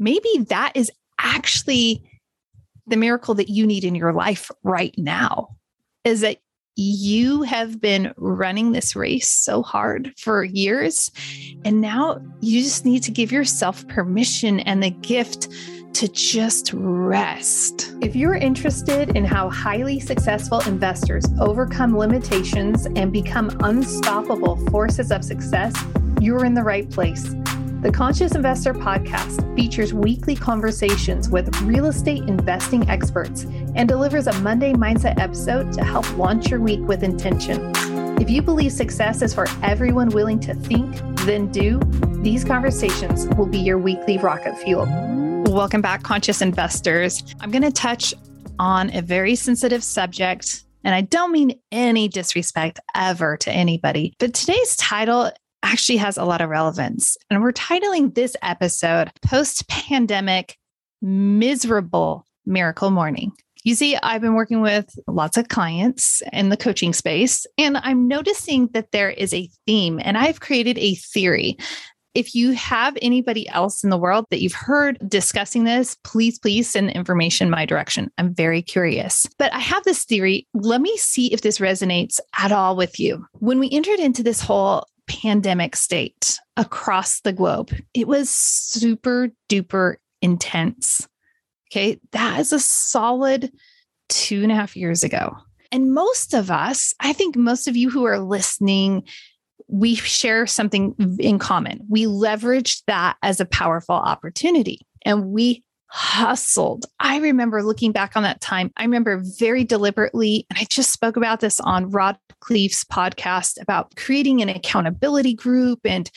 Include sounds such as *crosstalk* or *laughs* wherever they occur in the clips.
maybe that is actually the miracle that you need in your life right now is that you have been running this race so hard for years. And now you just need to give yourself permission and the gift to just rest. If you're interested in how highly successful investors overcome limitations and become unstoppable forces of success, you're in the right place. The Conscious Investor podcast features weekly conversations with real estate investing experts and delivers a Monday Mindset episode to help launch your week with intention. If you believe success is for everyone willing to think, then do, these conversations will be your weekly rocket fuel. Welcome back, Conscious Investors. I'm going to touch on a very sensitive subject and I don't mean any disrespect ever to anybody, but today's title actually has a lot of relevance. And we're titling this episode Post Pandemic Miserable Miracle Morning. You see, I've been working with lots of clients in the coaching space, and I'm noticing that there is a theme, and I've created a theory. If you have anybody else in the world that you've heard discussing this, please, please send information my direction. I'm very curious. But I have this theory. Let me see if this resonates at all with you. When we entered into this whole pandemic state across the globe. It was super duper intense. Okay. That is a solid two and a half years ago. And most of us, I think most of you who are listening, we share something in common. We leveraged that as a powerful opportunity and we hustled. I remember looking back on that time, I remember very deliberately, and I just spoke about this on Rod Khleif's podcast about creating an accountability group and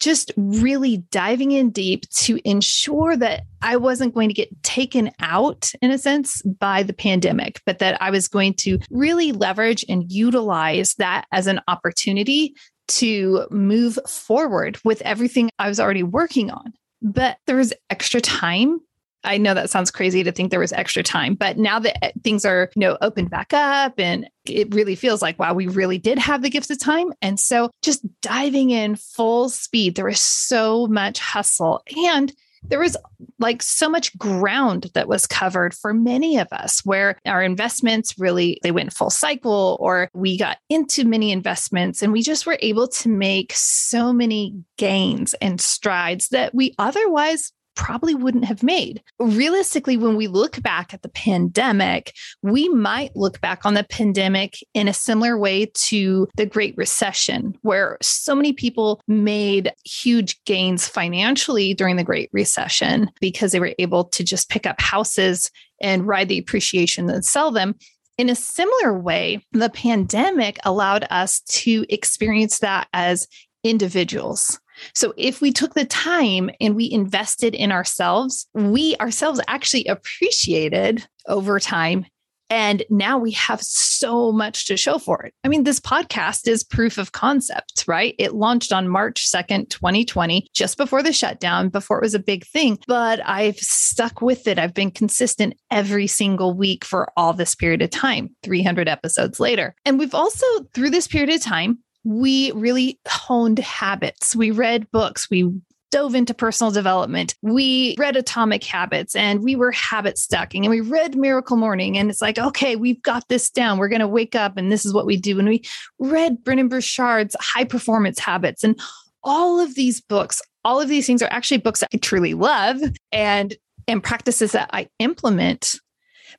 just really diving in deep to ensure that I wasn't going to get taken out, in a sense, by the pandemic, but that I was going to really leverage and utilize that as an opportunity to move forward with everything I was already working on. But there was extra time I know that sounds crazy to think there was extra time, but now that eh, things are, you know, opened back up and it really feels like, wow, we really did have the gifts of time. And so just diving in full speed, there was so much hustle and there was like so much ground that was covered for many of us where our investments really they went full cycle or we got into many investments and we just were able to make so many gains and strides that we otherwise probably wouldn't have made. Realistically, when we look back at the pandemic, we might look back on the pandemic in a similar way to the Great Recession, where so many people made huge gains financially during the Great Recession because they were able to just pick up houses and ride the appreciation and sell them. In a similar way, the pandemic allowed us to experience that as individuals. So if we took the time and we invested in ourselves, we ourselves actually appreciated over time. And now we have so much to show for it. I mean, this podcast is proof of concept, right? It launched on March 2nd, 2020, just before the shutdown, before it was a big thing. But I've stuck with it. I've been consistent every single week for all this period of time, 300 episodes later. And we've also, through this period of time, we really honed habits. We read books, we dove into personal development. We read Atomic Habits and we were habit stacking and we read Miracle Morning. And it's like, okay, we've got this down. We're going to wake up and this is what we do. And we read Brendon Burchard's High Performance Habits and all of these books. All of these things are actually books that I truly love and and practices that I implement.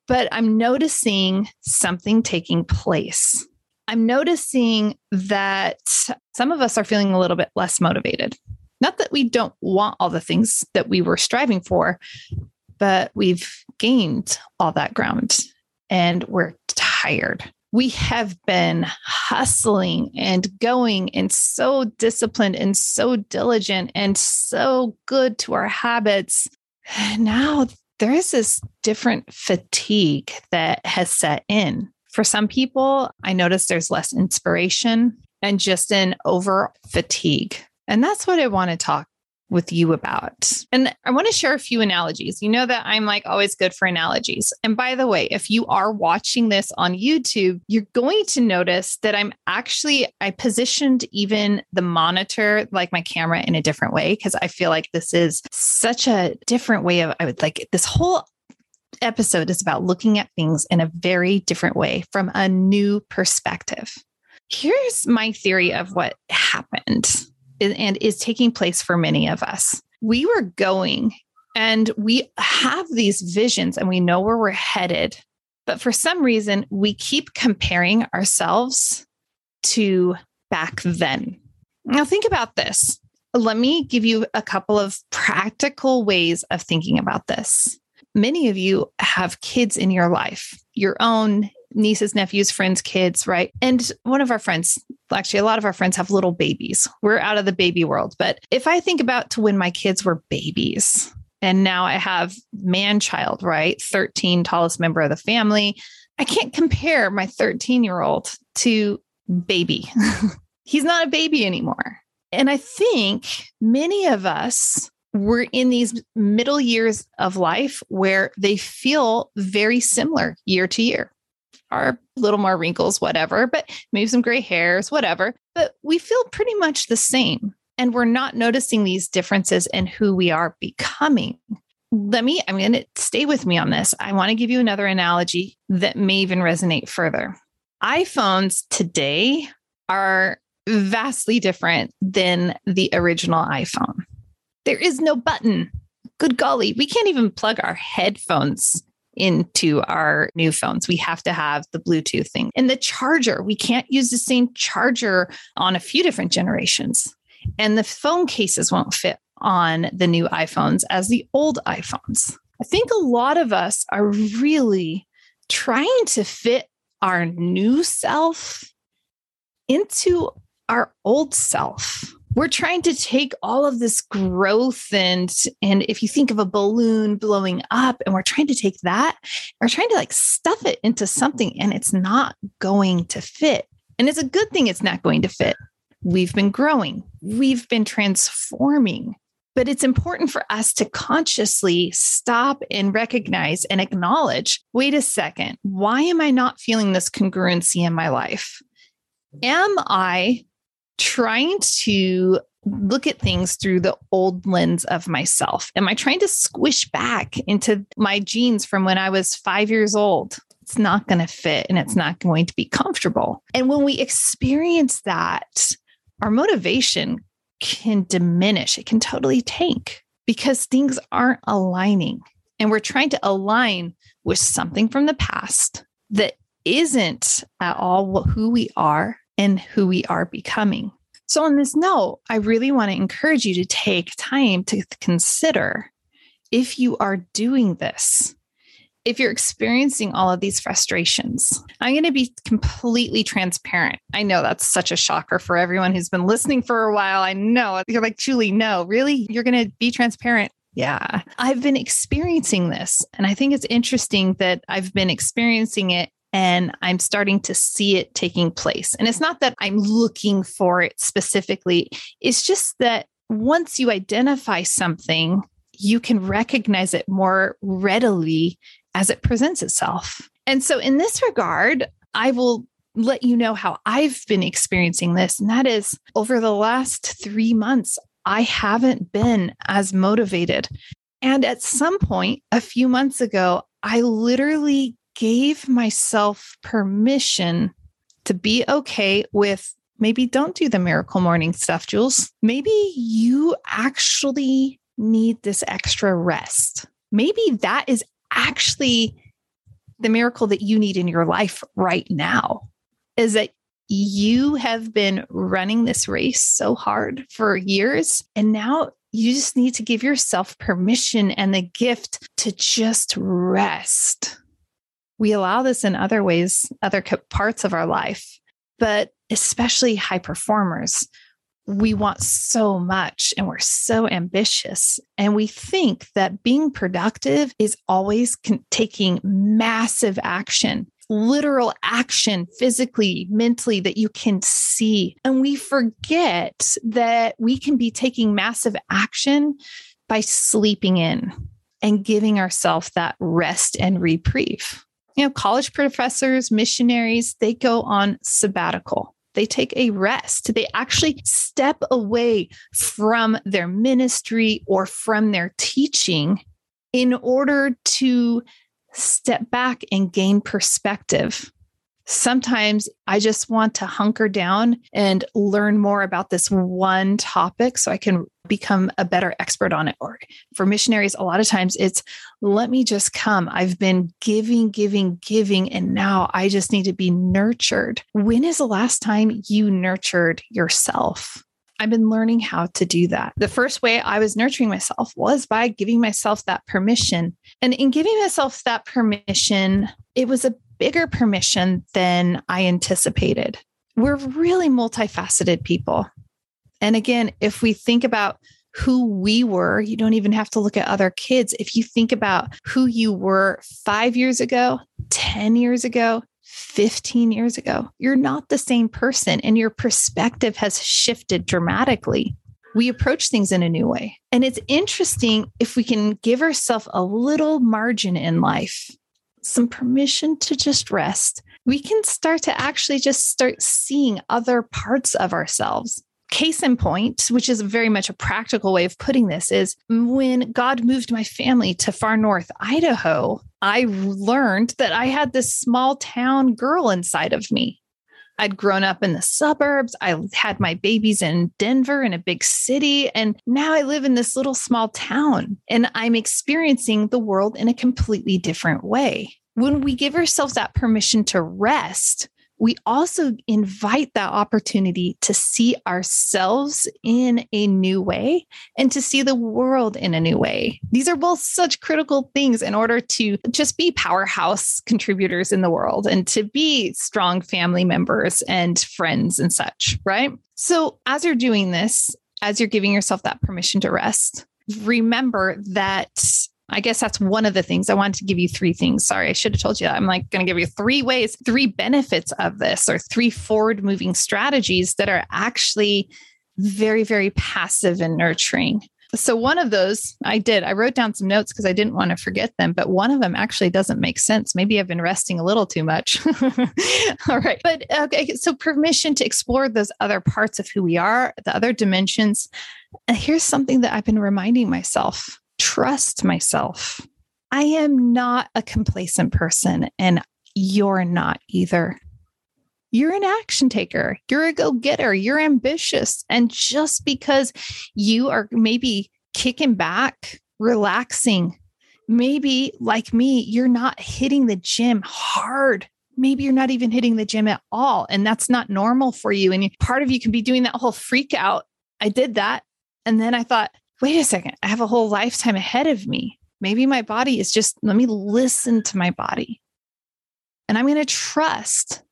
But I'm noticing something taking place I'm noticing that some of us are feeling a little bit less motivated. Not that we don't want all the things that we were striving for, but we've gained all that ground and we're tired. We have been hustling and going and so disciplined and so diligent and so good to our habits. *sighs* Now there is this different fatigue that has set in. For some people, I notice there's less inspiration and just an over fatigue. And that's what I want to talk with you about. And I want to share a few analogies. You know that I'm like always good for analogies. And by the way, if you are watching this on YouTube, you're going to notice that I'm actually, I positioned even the monitor, like my camera, in a different way because I feel like this is such a different way of, I would like this whole episode is about looking at things in a very different way from a new perspective. Here's my theory of what happened and is taking place for many of us. We were going and we have these visions and we know where we're headed. But for some reason, we keep comparing ourselves to back then. Now, think about this. Let me give you a couple of practical ways of thinking about this. Many of you have kids in your life, your own nieces, nephews, friends, kids, right? And one of our friends, actually, a lot of our friends have little babies. We're out of the baby world. But if I think about to when my kids were babies, and now I have man child, right? 13, tallest member of the family. I can't compare my 13 year old to baby. *laughs* He's not a baby anymore. And I think many of us were in these middle years of life where they feel very similar year to year are a little more wrinkles, whatever, but maybe some gray hairs, whatever. But we feel pretty much the same. And we're not noticing these differences in who we are becoming. Let me, I'm going to stay with me on this. I want to give you another analogy that may even resonate further. iPhones today are vastly different than the original iPhone. There is no button. Good golly, we can't even plug our headphones into our new phones. We have to have the Bluetooth thing. And the charger, we can't use the same charger on a few different generations. And the phone cases won't fit on the new iPhones as the old iPhones. I think a lot of us are really trying to fit our new self into our old self we're trying to take all of this growth and and if you think of a balloon blowing up and we're trying to take that we're trying to like stuff it into something and it's not going to fit. And it's a good thing it's not going to fit. We've been growing. We've been transforming. But it's important for us to consciously stop and recognize and acknowledge wait a second. Why am i not feeling this congruency in my life? Am i trying to look at things through the old lens of myself? Am I trying to squish back into my jeans from when I was five years old? It's not going to fit and it's not going to be comfortable. And when we experience that, our motivation can diminish, it can totally tank because things aren't aligning. And we're trying to align with something from the past that isn't at all who we are and who we are becoming. So, on this note, I really want to encourage you to take time to consider if you are doing this, if you're experiencing all of these frustrations. I'm going to be completely transparent. I know that's such a shocker for everyone who's been listening for a while. I know you're like, Julie, no, really? You're going to be transparent. Yeah, I've been experiencing this. And I think it's interesting that I've been experiencing it and I'm starting to see it taking place. And it's not that I'm looking for it specifically, it's just that once you identify something, you can recognize it more readily as it presents itself. And so, in this regard, I will let you know how I've been experiencing this. And that is over the last three months, I haven't been as motivated. And at some point, a few months ago, I literally gave myself permission to be okay with maybe don't do the miracle morning stuff, Jules. Maybe you actually need this extra rest. Maybe that is actually the miracle that you need in your life right now is that you have been running this race so hard for years and now you just need to give yourself permission and the gift to just rest we allow this in other ways, other parts of our life, but especially high performers. We want so much and we're so ambitious. And we think that being productive is always con- taking massive action. literal action physically, mentally that you can see. And we forget that we can be taking massive action by sleeping in and giving ourselves that rest and reprieve. You know, college professors, missionaries, they go on sabbatical. They take a rest. They actually step away from their ministry or from their teaching in order to step back and gain perspective. Sometimes I just want to hunker down and learn more about this one topic so I can become a better expert on it. Or for missionaries, a lot of times it's let me just come. I've been giving, giving, giving, and now I just need to be nurtured. When is the last time you nurtured yourself? I've been learning how to do that. The first way I was nurturing myself was by giving myself that permission. And in giving myself that permission, it was a bigger permission than I anticipated. We're really multifaceted people. And again, if we think about who we were, you don't even have to look at other kids. If you think about who you were five years ago, 10 years ago, 15 years ago. You're not the same person, and your perspective has shifted dramatically. We approach things in a new way. And it's interesting if we can give ourselves a little margin in life, some permission to just rest, we can start to actually just start seeing other parts of ourselves case in point, which is very much a practical way of putting this, is when God moved my family to far north Idaho, I learned that I had this small town girl inside of me. I'd grown up in the suburbs. I had my babies in Denver in a big city. And now I live in this little small town and I'm experiencing the world in a completely different way. When we give ourselves that permission to rest, we also invite that opportunity to see ourselves in a new way and to see the world in a new way. These are both such critical things in order to just be powerhouse contributors in the world and to be strong family members and friends and such, right? So, as you're doing this, as you're giving yourself that permission to rest, remember that I guess that's one of the things I wanted to give you three things. Sorry, I should have told you that. I'm like going to give you three ways, three benefits of this, or three forward moving strategies that are actually very, very passive and nurturing. So, one of those I did, I wrote down some notes because I didn't want to forget them, but one of them actually doesn't make sense. Maybe I've been resting a little too much. *laughs* All right. But okay. So, permission to explore those other parts of who we are, the other dimensions. And here's something that I've been reminding myself trust myself. I am not a complacent person, and you're not either. You're an action taker. You're a go getter. You're ambitious. And just because you are maybe kicking back, relaxing, maybe like me, you're not hitting the gym hard. Maybe you're not even hitting the gym at all. And that's not normal for you. And part of you can be doing that whole freak out. I did that. And then I thought, wait a second, I have a whole lifetime ahead of me. Maybe my body is just, let me listen to my body. And I'm going to trust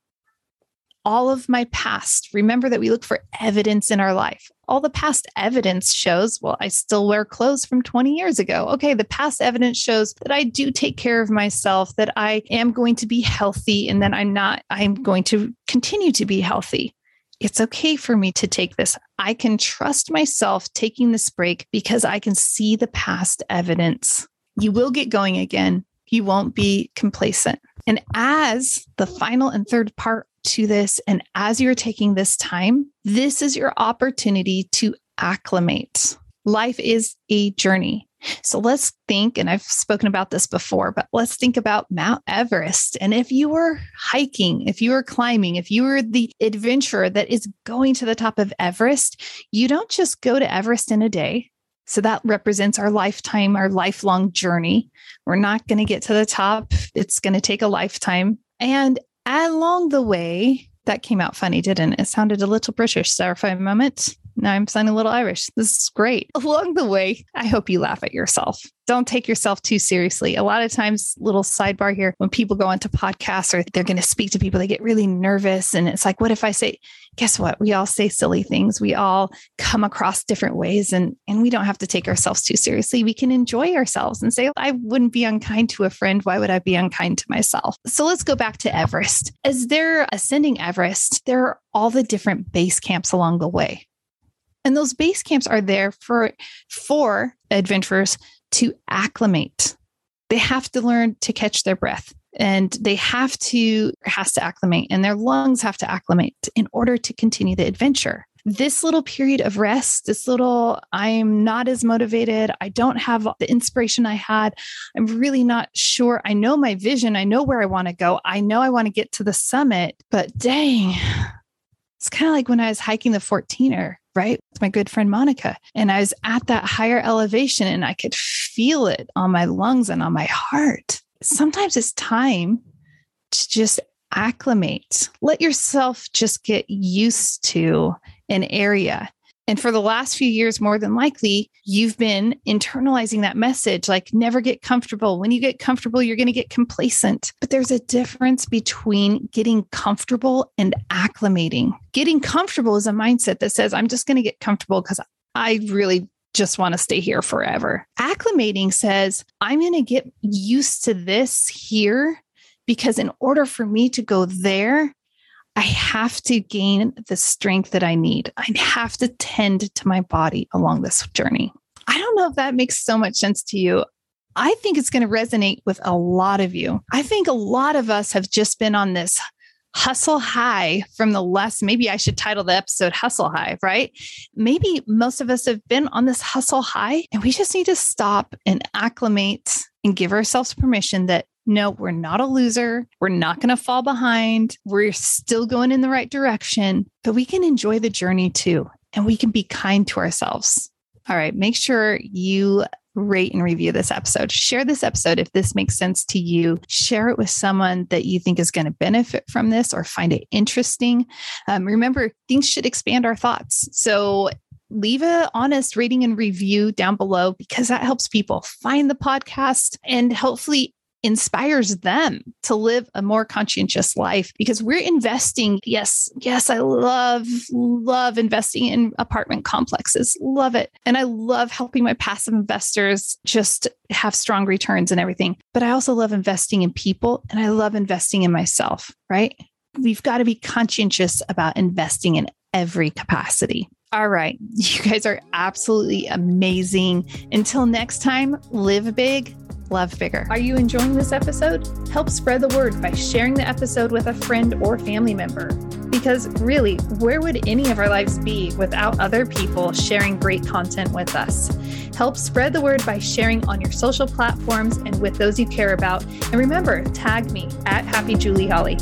all of my past. Remember that we look for evidence in our life. All the past evidence shows, well, I still wear clothes from 20 years ago. Okay, the past evidence shows that I do take care of myself, that I am going to be healthy, and that I'm not, I'm going to continue to be healthy it's okay for me to take this. I can trust myself taking this break because I can see the past evidence. You will get going again. You won't be complacent. And as the final and third part to this, and as you're taking this time, this is your opportunity to acclimate. Life is a journey. So let's think, and I've spoken about this before, but let's think about Mount Everest. And if you were hiking, if you were climbing, if you were the adventurer that is going to the top of Everest, you don't just go to Everest in a day. So that represents our lifetime, our lifelong journey. We're not going to get to the top, it's going to take a lifetime. And along the way, that came out funny, didn't it? It sounded a little British there for a moment. Now I'm sounding a little Irish. This is great. Along the way, I hope you laugh at yourself. Don't take yourself too seriously. A lot of times, little sidebar here, when people go into podcasts or they're going to speak to people, they get really nervous. And it's like, what if I say, guess what? We all say silly things. We all come across different ways and, and we don't have to take ourselves too seriously. We can enjoy ourselves and say, I wouldn't be unkind to a friend. Why would I be unkind to myself? So let's go back to Everest. As they're ascending Everest, there are all the different base camps along the way. And those base camps are there for, for adventurers to acclimate. They have to learn to catch their breath and they have to has to acclimate and their lungs have to acclimate in order to continue the adventure this little period of rest this little i'm not as motivated i don't have the inspiration i had i'm really not sure i know my vision i know where i want to go i know i want to get to the summit but dang it's kind of like when i was hiking the 14er right? With my good friend Monica. And I was at that higher elevation and I could feel it on my lungs and on my heart. Sometimes it's time to just acclimate. Let yourself just get used to an area and for the last few years, more than likely, you've been internalizing that message like never get comfortable. When you get comfortable, you're going to get complacent. But there's a difference between getting comfortable and acclimating. Getting comfortable is a mindset that says, I'm just going to get comfortable because I really just want to stay here forever. Acclimating says, I'm going to get used to this here because in order for me to go there, I have to gain the strength that I need. I have to tend to my body along this journey. I don't know if that makes so much sense to you. I think it's going to resonate with a lot of you. I think a lot of us have just been on this hustle high from the less maybe i should title the episode hustle high right maybe most of us have been on this hustle high and we just need to stop and acclimate and give ourselves permission that no, we're not a loser. We're not going to fall behind. We're still going in the right direction, but we can enjoy the journey too. And we can be kind to ourselves. All right. Make sure you rate and review this episode. Share this episode if this makes sense to you. Share it with someone that you think is going to benefit from this or find it interesting. Um, remember, things should expand our thoughts. So leave a honest rating and review down below because that helps people find the podcast and hopefully inspires them to live a more conscientious life because we're investing. Yes, yes, I love, love investing in apartment complexes. Love it. And I love helping my passive investors just have strong returns and everything. But I also love investing in people and I love investing in myself, right? We've got to be conscientious about investing in every capacity. All right. You guys are absolutely amazing. Until next time, live big, love bigger. Are you enjoying this episode? Help spread the word by sharing the episode with a friend or family member. Because really, where would any of our lives be without other people sharing great content with us? Help spread the word by sharing on your social platforms and with those you care about. And remember, tag me at Happy Julie Holly.